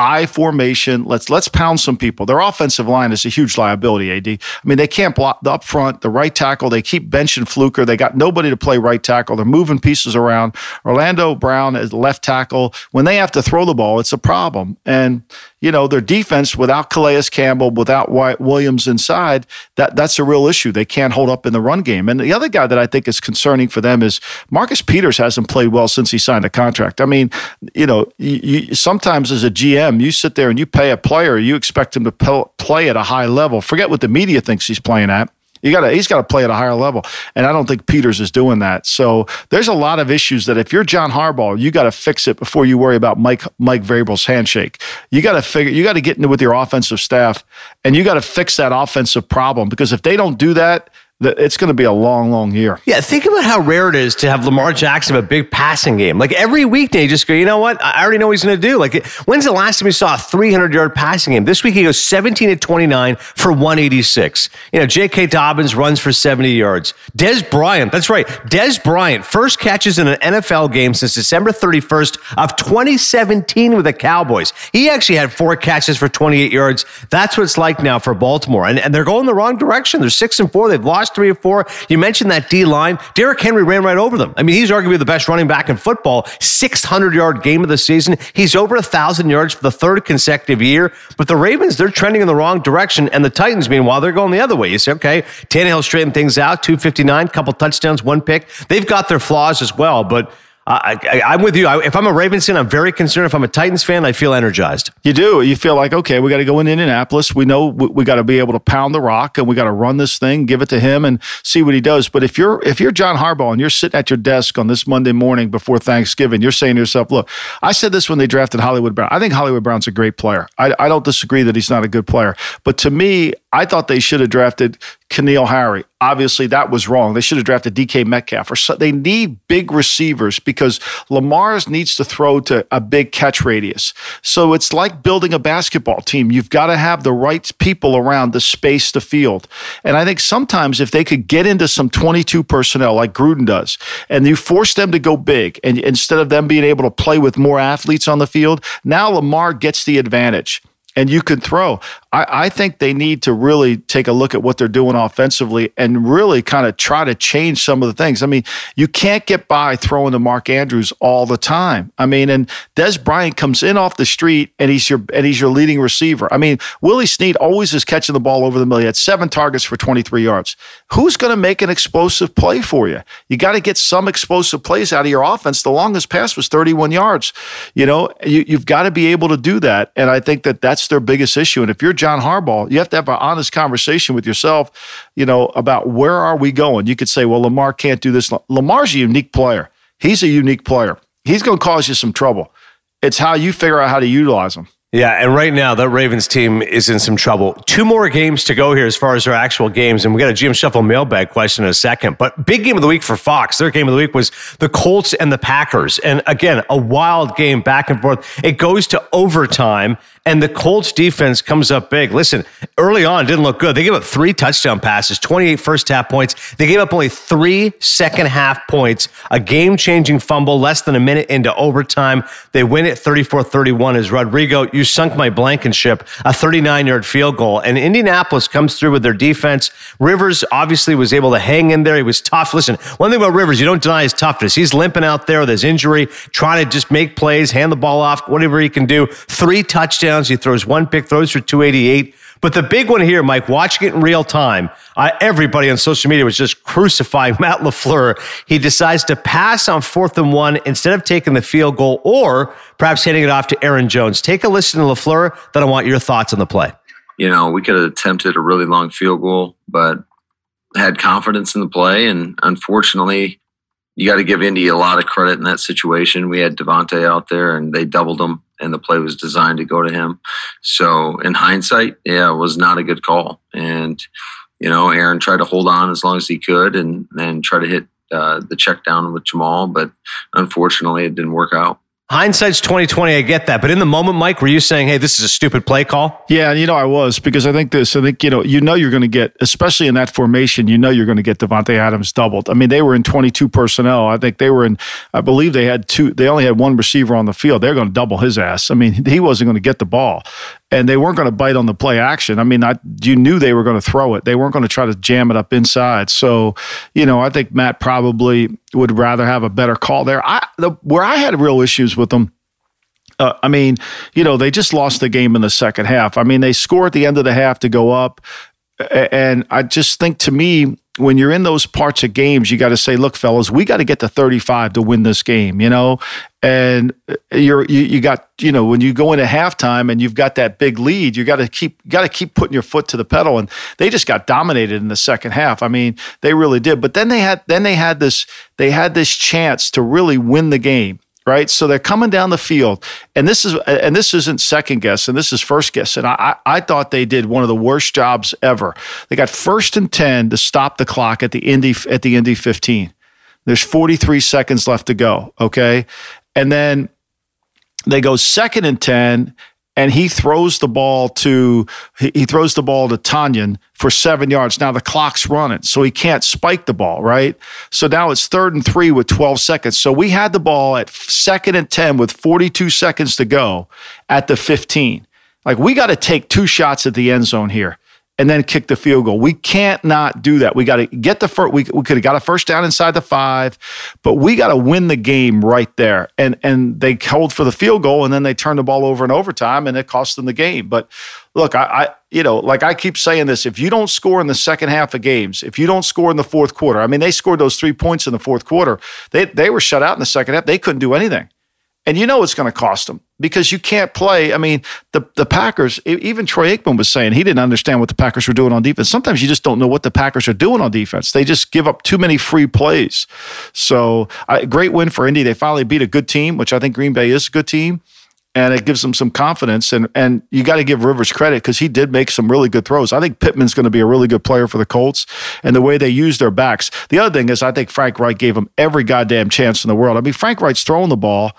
I formation. Let's let's pound some people. Their offensive line is a huge liability, AD. I mean, they can't block the up front, the right tackle. They keep benching Fluker. They got nobody to play right tackle. They're moving pieces around. Orlando Brown is left tackle. When they have to throw the ball, it's a problem. And you know, their defense without Calais Campbell, without Wyatt Williams inside, that that's a real issue. They can't hold up in the run game. And the other guy that I think is concerning for them is Marcus Peters hasn't played well since he signed a contract. I mean, you know, you, you, sometimes as a GM, you sit there and you pay a player, you expect him to play at a high level. Forget what the media thinks he's playing at. You got to he's got to play at a higher level, and I don't think Peters is doing that. So there's a lot of issues that if you're John Harbaugh, you got to fix it before you worry about Mike Mike Vrabel's handshake. You got to figure you got to get into with your offensive staff, and you got to fix that offensive problem because if they don't do that, it's going to be a long, long year. Yeah, think about how rare it is to have Lamar Jackson have a big passing game. Like every weekday, just go, you know what? I already know what he's going to do. Like, when's the last time we saw a 300 yard passing game? This week he goes 17 to 29 for 186. You know, J.K. Dobbins runs for 70 yards. Dez Bryant, that's right. Dez Bryant, first catches in an NFL game since December 31st of 2017 with the Cowboys. He actually had four catches for 28 yards. That's what it's like now for Baltimore. And, and they're going the wrong direction. They're six and four. They've lost three or four. You mentioned that D line. Derrick Henry ran right over them. I mean, he's arguably the best running back in football. 600 yard game of the season. He's over a thousand yards for the third consecutive year. But the Ravens, they're trending in the wrong direction. And the Titans, meanwhile, they're going the other way. You say, okay, Tannehill straightened things out, 259, couple touchdowns, one pick. They've got their flaws as well. But I, am with you. I, if I'm a Ravens fan, I'm very concerned. If I'm a Titans fan, I feel energized. You do. You feel like, okay, we got to go in Indianapolis. We know we, we got to be able to pound the rock and we got to run this thing, give it to him and see what he does. But if you're if you're John Harbaugh and you're sitting at your desk on this Monday morning before Thanksgiving, you're saying to yourself, look, I said this when they drafted Hollywood Brown. I think Hollywood Brown's a great player. I, I don't disagree that he's not a good player. But to me, I thought they should have drafted N'Keal Harry. Obviously, that was wrong. They should have drafted DK Metcalf. Or so, they need big receivers because Lamar's needs to throw to a big catch radius. So it's like building a basketball team. You've got to have the right people around to space the field. And I think sometimes if they could get into some 22 personnel like Gruden does, and you force them to go big, and instead of them being able to play with more athletes on the field, now Lamar gets the advantage and you can throw. I, I, think they need to really take a look at what they're doing offensively and really kind of try to change some of the things. I mean, you can't get by throwing to Mark Andrews all the time. I mean, and Dez Bryant comes in off the street and he's your and he's your leading receiver. I mean, Willie Snead always is catching the ball over the middle. He had seven targets for 23 yards. Who's going to make an explosive play for you? You got to get some explosive plays out of your offense. The longest pass was 31 yards. You know, you, you've got to be able to do that. And I think that that's their biggest issue. And if you're John Harbaugh, you have to have an honest conversation with yourself, you know, about where are we going? You could say, well, Lamar can't do this. Lamar's a unique player. He's a unique player. He's going to cause you some trouble. It's how you figure out how to utilize him. Yeah, and right now that Ravens team is in some trouble. Two more games to go here as far as their actual games, and we got a GM Shuffle mailbag question in a second. But big game of the week for Fox. Their game of the week was the Colts and the Packers, and again a wild game back and forth. It goes to overtime, and the Colts defense comes up big. Listen, early on, didn't look good. They gave up three touchdown passes, 28 first half points. They gave up only three second half points, a game changing fumble less than a minute into overtime. They win it 34 31 as Rodrigo, you sunk my Blankenship, a 39 yard field goal. And Indianapolis comes through with their defense. Rivers obviously was able to hang in there. He was tough. Listen, one thing about Rivers, you don't deny his toughness. He's limping out there with his injury, trying to just make plays, hand the ball off, whatever he can do. Three touchdowns touchdowns. He throws one pick, throws for 288. But the big one here, Mike, watching it in real time, uh, everybody on social media was just crucifying Matt LaFleur. He decides to pass on fourth and one instead of taking the field goal or perhaps handing it off to Aaron Jones. Take a listen to LaFleur. Then I want your thoughts on the play. You know, we could have attempted a really long field goal, but had confidence in the play. And unfortunately, you got to give Indy a lot of credit in that situation. We had Davante out there, and they doubled him, and the play was designed to go to him. So, in hindsight, yeah, it was not a good call. And you know, Aaron tried to hold on as long as he could, and then try to hit uh, the check down with Jamal, but unfortunately, it didn't work out. Hindsight's 2020, I get that. But in the moment, Mike, were you saying, hey, this is a stupid play call? Yeah, you know, I was because I think this, I think, you know, you know you're going to get, especially in that formation, you know you're going to get Davante Adams doubled. I mean, they were in 22 personnel. I think they were in, I believe they had two, they only had one receiver on the field. They're going to double his ass. I mean, he wasn't going to get the ball and they weren't going to bite on the play action. I mean, I, you knew they were going to throw it. They weren't going to try to jam it up inside. So, you know, I think Matt probably would rather have a better call there. I the, where I had real issues with them. Uh, I mean, you know, they just lost the game in the second half. I mean, they score at the end of the half to go up. And I just think to me, when you're in those parts of games, you got to say, look, fellas, we got to get to 35 to win this game, you know? And uh, you're, you, you got, you know, when you go into halftime and you've got that big lead, you got to keep, got to keep putting your foot to the pedal. And they just got dominated in the second half. I mean, they really did. But then they had, then they had this, they had this chance to really win the game right? So they're coming down the field, and this is and this isn't second guess, and this is first guess. And I I thought they did one of the worst jobs ever. They got first and ten to stop the clock at the Indy at the Indy fifteen. There's 43 seconds left to go. Okay, and then they go second and ten, and he throws the ball to he throws the ball to Tonyan for seven yards. Now the clock's running, so he can't spike the ball, right? So now it's third and three with 12 seconds. So we had the ball at second and 10 with 42 seconds to go at the 15. Like we got to take two shots at the end zone here and then kick the field goal. We can't not do that. We got to get the first. We, we could have got a first down inside the five, but we got to win the game right there. And and they held for the field goal, and then they turned the ball over in overtime, and it cost them the game. But look, I, I you know, like I keep saying this: if you don't score in the second half of games, if you don't score in the fourth quarter, I mean, they scored those three points in the fourth quarter. They they were shut out in the second half. They couldn't do anything. And you know it's going to cost them because you can't play. I mean, the the Packers, even Troy Aikman was saying he didn't understand what the Packers were doing on defense. Sometimes you just don't know what the Packers are doing on defense. They just give up too many free plays. So, uh, great win for Indy. They finally beat a good team, which I think Green Bay is a good team. And it gives them some confidence. And and you got to give Rivers credit because he did make some really good throws. I think Pittman's going to be a really good player for the Colts and the way they use their backs. The other thing is, I think Frank Reich gave them every goddamn chance in the world. I mean, Frank Reich's throwing the ball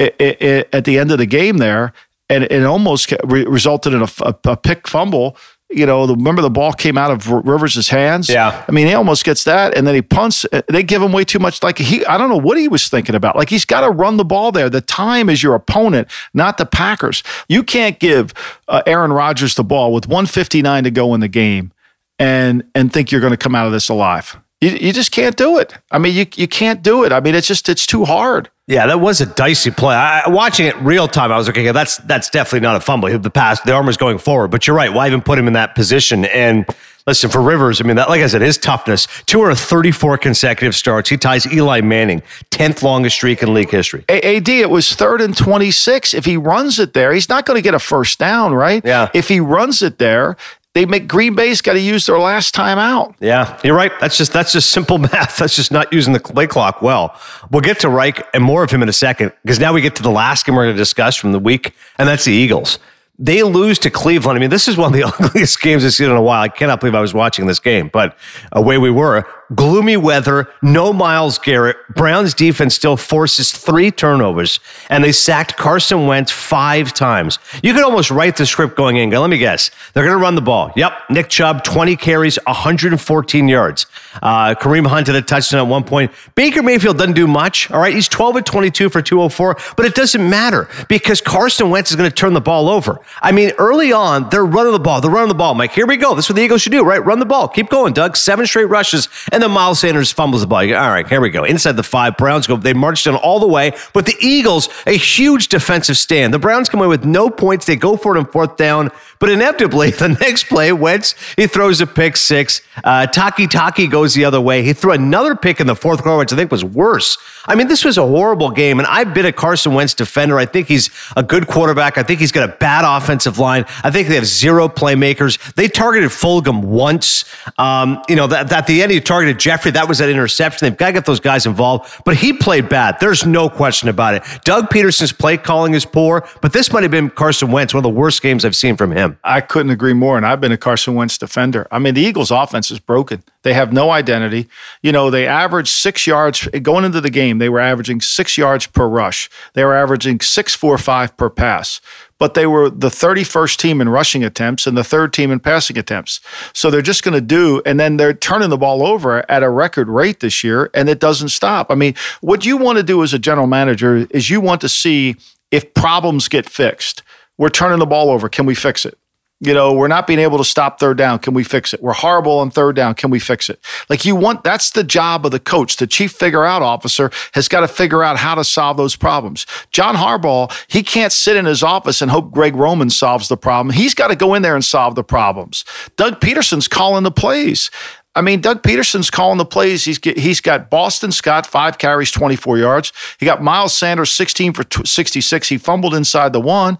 it, it, at the end of the game there, and it almost re- resulted in a, a, a pick fumble. You know, the, remember the ball came out of Rivers' hands. Yeah, I mean, he almost gets that, and then he punts. Uh, they give him way too much. Like he, I don't know what he was thinking about. Like he's got to run the ball there. The time is your opponent, not the Packers. You can't give uh, Aaron Rodgers the ball with 159 to go in the game, and and think you're going to come out of this alive. You, you just can't do it. I mean, you you can't do it. I mean, it's just it's too hard. Yeah, that was a dicey play. I, watching it real time, I was like, okay, that's that's definitely not a fumble. The pass, the arm was going forward. But you're right. Why even put him in that position? And listen, for Rivers, I mean, that like I said, his toughness. Two or 34 consecutive starts. He ties Eli Manning, 10th longest streak in league history. AD, it was third and 26. If he runs it there, he's not going to get a first down, right? Yeah. If he runs it there, they make Green Bay's got to use their last time out. Yeah, you're right. That's just that's just simple math. That's just not using the play clock well. We'll get to Reich and more of him in a second because now we get to the last game we're going to discuss from the week, and that's the Eagles. They lose to Cleveland. I mean, this is one of the ugliest games I've seen in a while. I cannot believe I was watching this game, but away we were gloomy weather, no Myles Garrett. Browns defense still forces three turnovers, and they sacked Carson Wentz five times. You could almost write the script going in. Let me guess. They're going to run the ball. Yep. Nick Chubb, 20 carries, 114 yards. Uh, Kareem Hunt had a touchdown at one point. Baker Mayfield doesn't do much. All right. He's 12 at 22 for 204, but it doesn't matter because Carson Wentz is going to turn the ball over. I mean, early on, they're running the ball. They're running the ball. I'm here we go. This is what the Eagles should do, right? Run the ball. Keep going, Doug. Seven straight rushes. And and then Miles Sanders fumbles the ball. Go, all right, here we go. Inside the five, Browns go. They marched in all the way, but the Eagles, a huge defensive stand. The Browns come away with no points. They go for it on fourth down. But inevitably, the next play, Wentz, he throws a pick six. Uh, Takitaki goes the other way. He threw another pick in the fourth quarter, which I think was worse. I mean, this was a horrible game, and I've been a Carson Wentz defender. I think he's a good quarterback. I think he's got a bad offensive line. I think they have zero playmakers. They targeted Fulgham once. Um, you know, that, at the end, he targeted Jeffery. That was that interception. They've got to get those guys involved, but he played bad. There's no question about it. Doug Pederson's play calling is poor, but this might have been Carson Wentz, one of the worst games I've seen from him. I couldn't agree more. And I've been a Carson Wentz defender. I mean, the Eagles' offense is broken. They have no identity. You know, they averaged six yards going into the game. They were averaging six yards per rush. They were averaging six, four, five per pass. But they were the 31st team in rushing attempts and the third team in passing attempts. So they're just going to do, and then they're turning the ball over at a record rate this year, and it doesn't stop. I mean, what you want to do as a general manager is you want to see if problems get fixed. We're turning the ball over. Can we fix it? You know, we're not being able to stop third down. Can we fix it? We're horrible on third down. Can we fix it? Like you want, that's the job of the coach. The chief figure out officer has got to figure out how to solve those problems. John Harbaugh, he can't sit in his office and hope Greg Roman solves the problem. He's got to go in there and solve the problems. Doug Pederson's calling the plays. I mean, Doug Pederson's calling the plays. He's he's got Boston Scott five carries, twenty four yards. He got Miles Sanders sixteen for sixty six. He fumbled inside the one.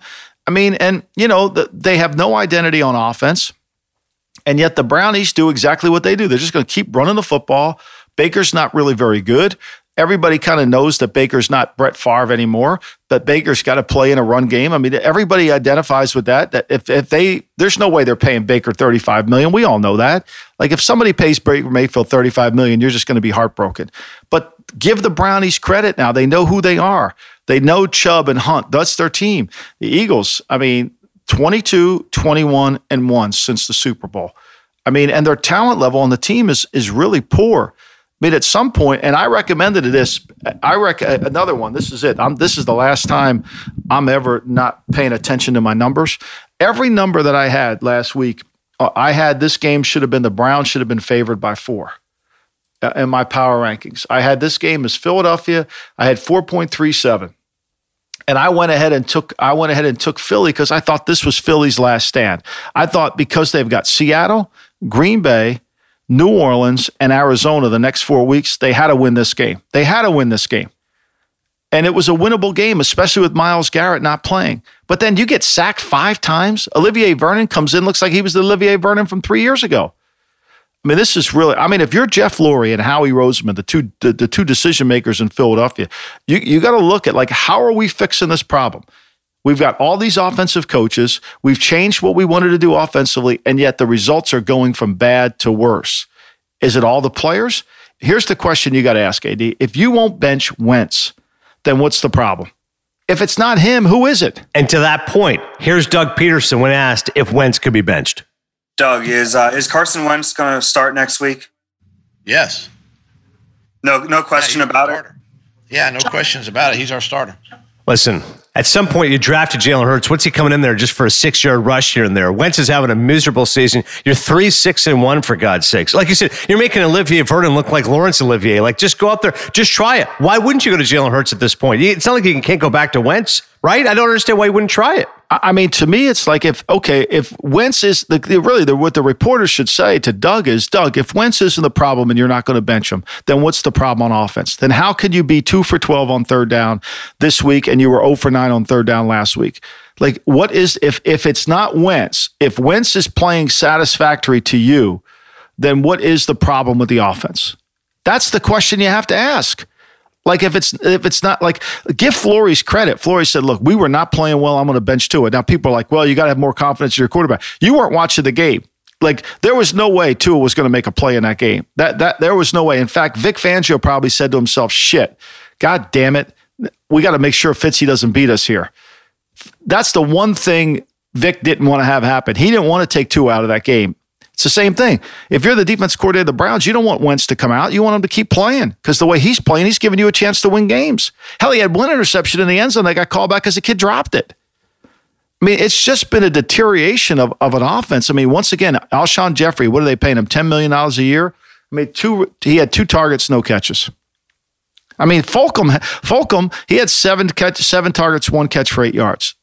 I mean, and you know, the, they have no identity on offense. And yet the Brownies do exactly what they do. They're just going to keep running the football. Baker's not really very good. Everybody kind of knows that Baker's not Brett Favre anymore, but Baker's got to play in a run game. I mean, everybody identifies with that. That if, if they, there's no way they're paying Baker 35 million. We all know that. Like if somebody pays Baker Mayfield 35 million, you're just going to be heartbroken. But give the Brownies credit now. They know who they are. They know Chubb and Hunt. That's their team. The Eagles, I mean, 22, 21, and 1 since the Super Bowl. I mean, and their talent level on the team is is really poor. I mean, at some point, and I recommended this. I rec another one. This is it. I'm, this is the last time I'm ever not paying attention to my numbers. Every number that I had last week, uh, I had this game should have been the Browns should have been favored by four uh, in my power rankings. I had this game as Philadelphia. I had 4.37 and I went ahead and took I went ahead and took Philly because I thought this was Philly's last stand. I thought because they've got Seattle, Green Bay, New Orleans, and Arizona the next four weeks, they had to win this game. They had to win this game. And it was a winnable game, especially with Myles Garrett not playing. But then you get sacked five times. Olivier Vernon comes in, looks like he was the Olivier Vernon from three years ago. I mean, this is really. I mean, if you're Jeff Lurie and Howie Roseman, the two the, the two decision makers in Philadelphia, you you got to look at like how are we fixing this problem? We've got all these offensive coaches. We've changed what we wanted to do offensively, and yet the results are going from bad to worse. Is it all the players? Here's the question you got to ask, AD. If you won't bench Wentz, then what's the problem? If it's not him, who is it? And to that point, here's Doug Pederson when asked if Wentz could be benched. Doug, is uh, is Carson Wentz going to start next week? Yes. No, no question yeah, about it. Yeah, no questions about it. He's our starter. Listen, at some point you drafted Jalen Hurts. What's he coming in there just for a six yard rush here and there? Wentz is having a miserable season. You're three, six, and one for God's sakes. Like you said, you're making Olivier Vernon look like Laurence Olivier. Like just go out there, just try it. Why wouldn't you go to Jalen Hurts at this point? It's not like you can't go back to Wentz, right? I don't understand why you wouldn't try it. I mean, to me, it's like if okay, if Wentz is the, really the, what the reporters should say to Doug is Doug, if Wentz isn't the problem and you're not going to bench him, then what's the problem on offense? Then how could you be two for twelve on third down this week and you were zero oh for nine on third down last week? Like, what is if if it's not Wentz? If Wentz is playing satisfactory to you, then what is the problem with the offense? That's the question you have to ask. Like if it's if it's not like give Flores credit. Flores said, "Look, we were not playing well. I'm going to bench Tua." Now people are like, "Well, you got to have more confidence in your quarterback." You weren't watching the game. Like there was no way Tua was going to make a play in that game. That that there was no way. In fact, Vic Fangio probably said to himself, "Shit, God damn it, we got to make sure Fitzy doesn't beat us here." That's the one thing Vic didn't want to have happen. He didn't want to take Tua out of that game. It's the same thing. If you're the defense coordinator of the Browns, you don't want Wentz to come out. You want him to keep playing because the way he's playing, he's giving you a chance to win games. Hell, he had one interception in the end zone that got called back because the kid dropped it. I mean, it's just been a deterioration of, of an offense. I mean, once again, Alshon Jeffery, what are they paying him? $10 million a year? I mean, two he had two targets, no catches. I mean, Fulgham, Fulgham, he had seven catch, seven targets, one catch for eight yards.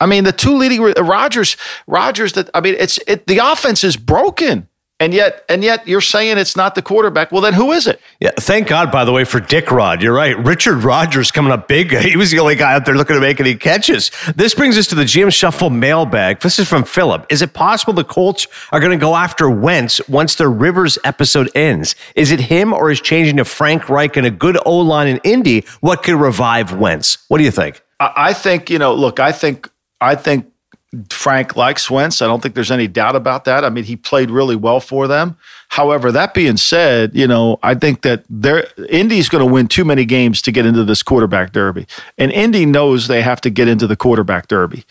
I mean, the two leading Rogers, Rodgers. That I mean, it's it. The offense is broken. And yet, and yet, you're saying it's not the quarterback. Well, then who is it? Yeah, thank God, by the way, for Dick Rod. You're right. Richard Rodgers coming up big. He was the only guy out there looking to make any catches. This brings us to the GM Shuffle mailbag. This is from Philip. Is it possible the Colts are going to go after Wentz once the Rivers episode ends? Is it him or is changing to Frank Reich and a good O line in Indy what could revive Wentz? What do you think? I think you know. Look, I think I think Frank likes Wentz. I don't think there's any doubt about that. I mean, he played really well for them. However, that being said, you know, I think that they're, Indy's going to win too many games to get into this quarterback derby. And Indy knows they have to get into the quarterback derby.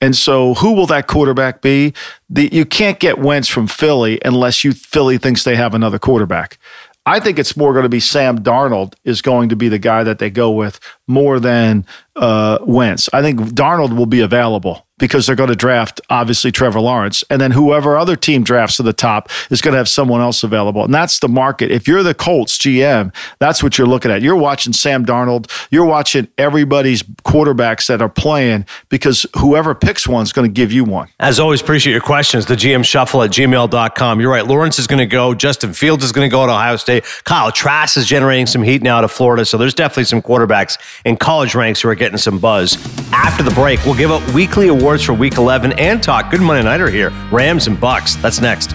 And so, who will that quarterback be? The, you can't get Wentz from Philly unless you Philly thinks they have another quarterback. I think it's more going to be Sam Darnold is going to be the guy that they go with more than uh, Wentz. I think Darnold will be available because they're going to draft obviously Trevor Lawrence, and then whoever other team drafts to the top is going to have someone else available, and that's the market. If you're the Colts GM, that's what you're looking at. You're watching Sam Darnold, you're watching everybody's quarterbacks that are playing because whoever picks one is going to give you one. As always, appreciate your questions. The GM Shuffle at gmail.com. You're right. Lawrence is going to go. Justin Fields is going to go to Ohio State. Kyle Trask is generating some heat now to Florida, so there's definitely some quarterbacks in college ranks who are getting some buzz. After the break, we'll give up weekly awards for week 11 and talk Good Monday Nighter here. Rams and Bucks. That's next.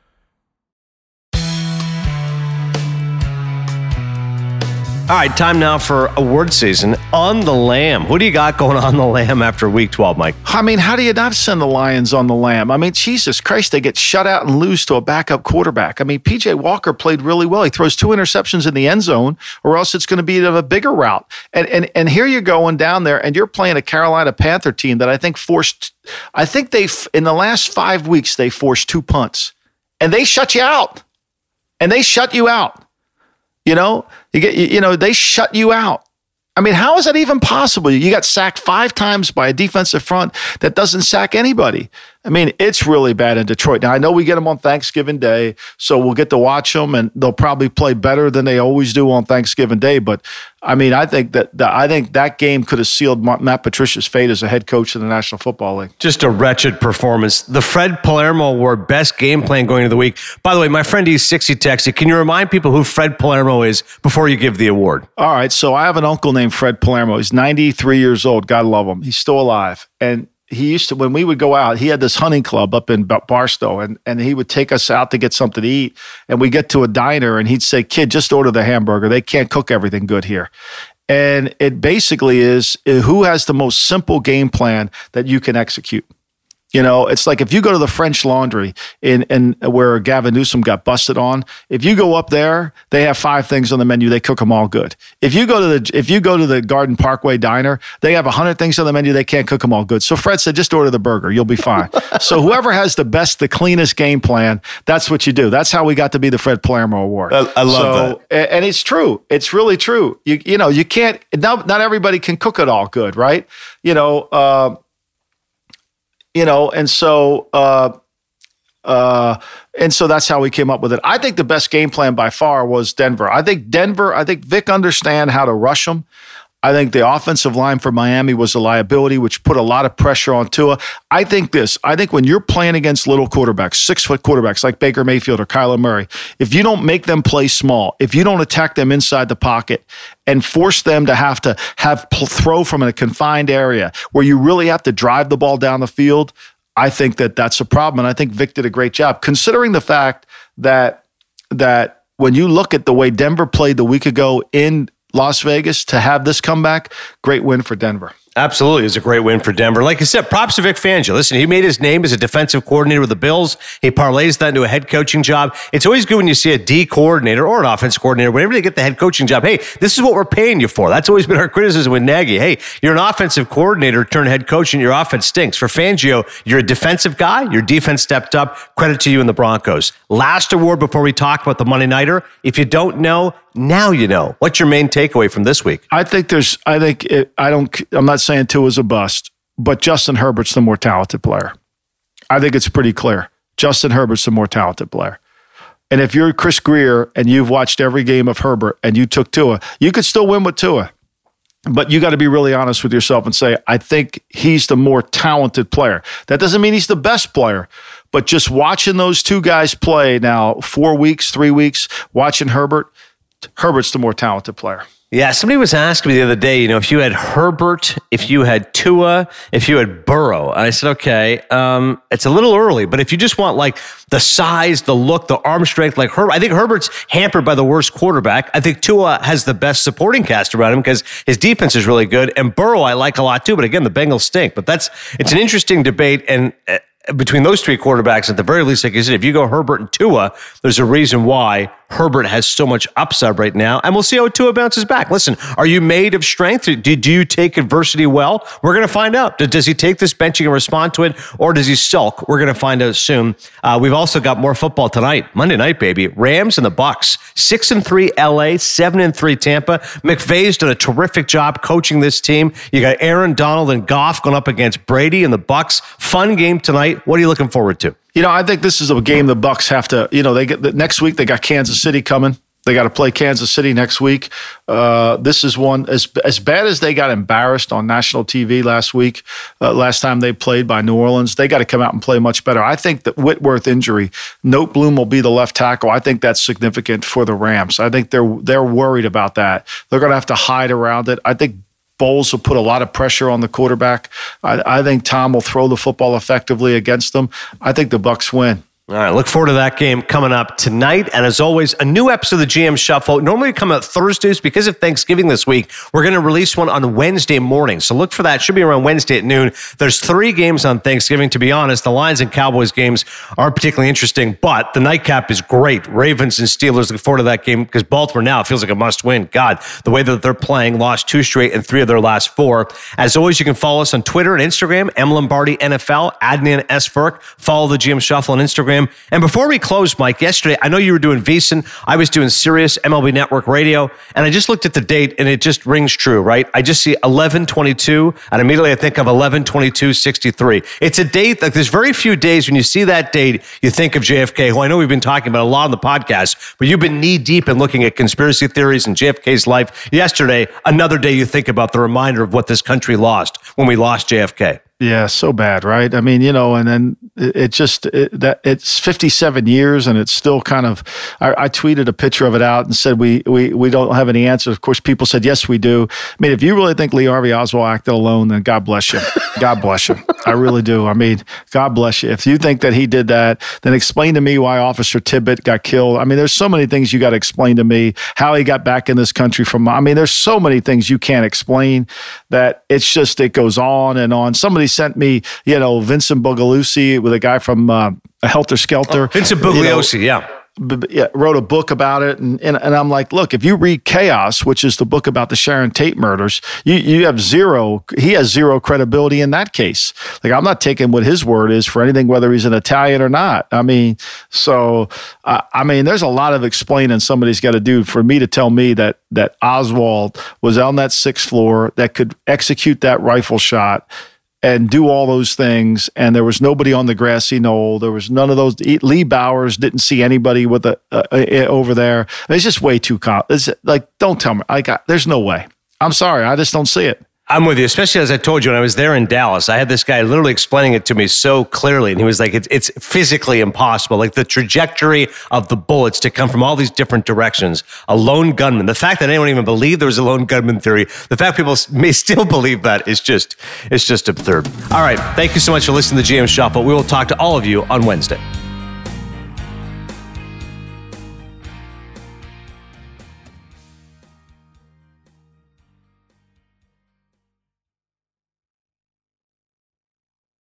All right, time now for award season on the Lamb. What do you got going on the Lamb after week 12, Mike? I mean, how do you not send the Lions on the Lamb? I mean, Jesus Christ, they get shut out and lose to a backup quarterback. I mean, PJ Walker played really well. He throws two interceptions in the end zone, or else it's going to be a bigger route. And and and here you're going down there, and you're playing a Carolina Panther team that I think forced. I think they in the last five weeks they forced two punts, and they shut you out, and they shut you out. You know, you get you know they shut you out. I mean, how is that even possible? You got sacked five times by a defensive front that doesn't sack anybody. I mean, it's really bad in Detroit. Now, I know we get them on Thanksgiving Day, so we'll get to watch them, and they'll probably play better than they always do on Thanksgiving Day. But I mean, I think that the, I think that game could have sealed Matt Patricia's fate as a head coach in the National Football League. Just a wretched performance. The Fred Palermo Award, best game plan going into the week. By the way, my friend E60 texted. Can you remind people who Fred Palermo is before you give the award? All right. So I have an uncle named Fred Palermo. He's 93 years old. God love him. He's still alive, and he used to when we would go out he had this hunting club up in barstow and, and he would take us out to get something to eat and we get to a diner and he'd say kid just order the hamburger. They can't cook everything good here. And it basically is who has the most simple game plan that you can execute you know, it's like if you go to the French Laundry in, in where Gavin Newsom got busted on. If you go up there, they have five things on the menu. They cook them all good. If you go to the if you go to the Garden Parkway Diner, they have a hundred things on the menu. They can't cook them all good. So Fred said, just order the burger. You'll be fine. so whoever has the best, the cleanest game plan, that's what you do. That's how we got to be the Fred Palermo Award. I, I love so, that, and it's true. It's really true. You you know you can't. Not not everybody can cook it all good, right? You know. Uh, you know, and so uh, uh, and so that's how we came up with it. I think the best game plan by far was Denver. I think Denver. I think Vic understand how to rush them. I think the offensive line for Miami was a liability, which put a lot of pressure on Tua. I think this. I think when you're playing against little quarterbacks, six foot quarterbacks like Baker Mayfield or Kyler Murray, if you don't make them play small, if you don't attack them inside the pocket and force them to have to have throw from a confined area where you really have to drive the ball down the field, I think that that's a problem. And I think Vic did a great job, considering the fact that that when you look at the way Denver played the week ago in Las Vegas to have this comeback, great win for Denver. Absolutely. It was a great win for Denver. Like I said, props to Vic Fangio. Listen, he made his name as a defensive coordinator with the Bills. He parlays that into a head coaching job. It's always good when you see a D coordinator or an offense coordinator, whenever they get the head coaching job. Hey, this is what we're paying you for. That's always been our criticism with Nagy. Hey, you're an offensive coordinator, turn head coach, and your offense stinks. For Fangio, you're a defensive guy. Your defense stepped up. Credit to you and the Broncos. Last award before we talk about the Monday Nighter. If you don't know, now you know. What's your main takeaway from this week? I think there's, I think, it, I don't, I'm not saying Tua is a bust, but Justin Herbert's the more talented player. I think it's pretty clear. Justin Herbert's the more talented player. And if you're Chris Grier and you've watched every game of Herbert and you took Tua, you could still win with Tua. But you got to be really honest with yourself and say, I think he's the more talented player. That doesn't mean he's the best player, but just watching those two guys play now, four weeks, three weeks, watching Herbert, Herbert's the more talented player. Yeah, somebody was asking me the other day, you know, if you had Herbert, if you had Tua, if you had Burrow. And I said, okay, um, it's a little early, but if you just want like the size, the look, the arm strength, like Herbert, I think Herbert's hampered by the worst quarterback. I think Tua has the best supporting cast around him because his defense is really good. And Burrow, I like a lot too, but again, the Bengals stink. But that's, it's an interesting debate. And, uh, between those three quarterbacks, at the very least, like I said, if you go Herbert and Tua, there's a reason why Herbert has so much upside right now. And we'll see how Tua bounces back. Listen, are you made of strength? Do you take adversity well? We're going to find out. Does he take this benching and respond to it, or does he sulk? We're going to find out soon. Uh, we've also got more football tonight, Monday night, baby. Rams and the Bucks, six and three LA, seven and three Tampa. McVay's done a terrific job coaching this team. You got Aaron Donald and Goff going up against Brady and the Bucks. Fun game tonight. What are you looking forward to? You know, I think this is a game the Bucks have to. You know, they get the, next week. They got Kansas City coming. They got to play Kansas City next week. Uh, this is one as as bad as they got embarrassed on national TV last week. Uh, last time they played by New Orleans, they got to come out and play much better. I think that Whitworth injury, Noteboom will be the left tackle. I think that's significant for the Rams. I think they're they're worried about that. They're going to have to hide around it. I think Bowles will put a lot of pressure on the quarterback. I, I think Tom will throw the football effectively against them. I think the Bucks win. All right, look forward to that game coming up tonight. And as always, a new episode of the GM Shuffle. Normally come out Thursdays because of Thanksgiving this week. We're going to release one on Wednesday morning. So look for that. Should be around Wednesday at noon. There's three games on Thanksgiving. To be honest, the Lions and Cowboys games aren't particularly interesting, but the nightcap is great. Ravens and Steelers. Look forward to that game because Baltimore now feels like a must win. God, the way that they're playing, lost two straight and three of their last four. As always, you can follow us on Twitter and Instagram, M Lombardi NFL, Adnan S. Follow the GM Shuffle on Instagram. And before we close, Mike, yesterday, I know you were doing VSiN. I was doing Sirius MLB Network Radio. And I just looked at the date and it just rings true, right? I just see 1122 and immediately I think of 1122 63. It's a date, like there's very few days when you see that date, you think of JFK, who I know we've been talking about a lot on the podcast, but you've been knee deep in looking at conspiracy theories and JFK's life. Yesterday, another day you think about the reminder of what this country lost when we lost JFK. Yeah, so bad, right? I mean, you know, and then it, just it, that it's 57 years and it's still kind of. I, I, tweeted a picture of it out and said we we we don't have any answers. Of course, people said yes, we do. I mean, if you really think Lee Harvey Oswald acted alone, then God bless you. God bless you. I really do. I mean, God bless you. If you think that he did that, then explain to me why Officer Tippit got killed. I mean, there's so many things you got to explain to me. How he got back in this country from. I mean, there's so many things you can't explain that it's just it goes on and on. Somebody sent me, you know, Vincent Bugliosi with a guy from uh, Helter Skelter. Oh, Vincent Bugliosi, you know, yeah yeah, wrote a book about it, and, and and I'm like, look, if you read Chaos, which is the book about the Sharon Tate murders, you you have zero. He has zero credibility in that case. Like I'm not taking what his word is for anything, whether he's an Italian or not. I mean, so uh, I mean, there's a lot of explaining somebody's got to do for me to tell me that that Oswald was on that sixth floor that could execute that rifle shot and do all those things. And there was nobody on the grassy knoll. There was none of those. Lee Bowers didn't see anybody with a, over there. It's just way too it's like don't tell me. I got there's no way. I'm sorry, I just don't see it. I'm with you, especially as I told you when I was there in Dallas. I had this guy literally explaining it to me so clearly, and he was like, "It's it's physically impossible. Like the trajectory of the bullets to come from all these different directions. A lone gunman. The fact that anyone even believed there was a lone gunman theory. The fact people may still believe that is just it's just absurd. All right, thank you so much for listening to GM Shuffle. We will talk to all of you on Wednesday.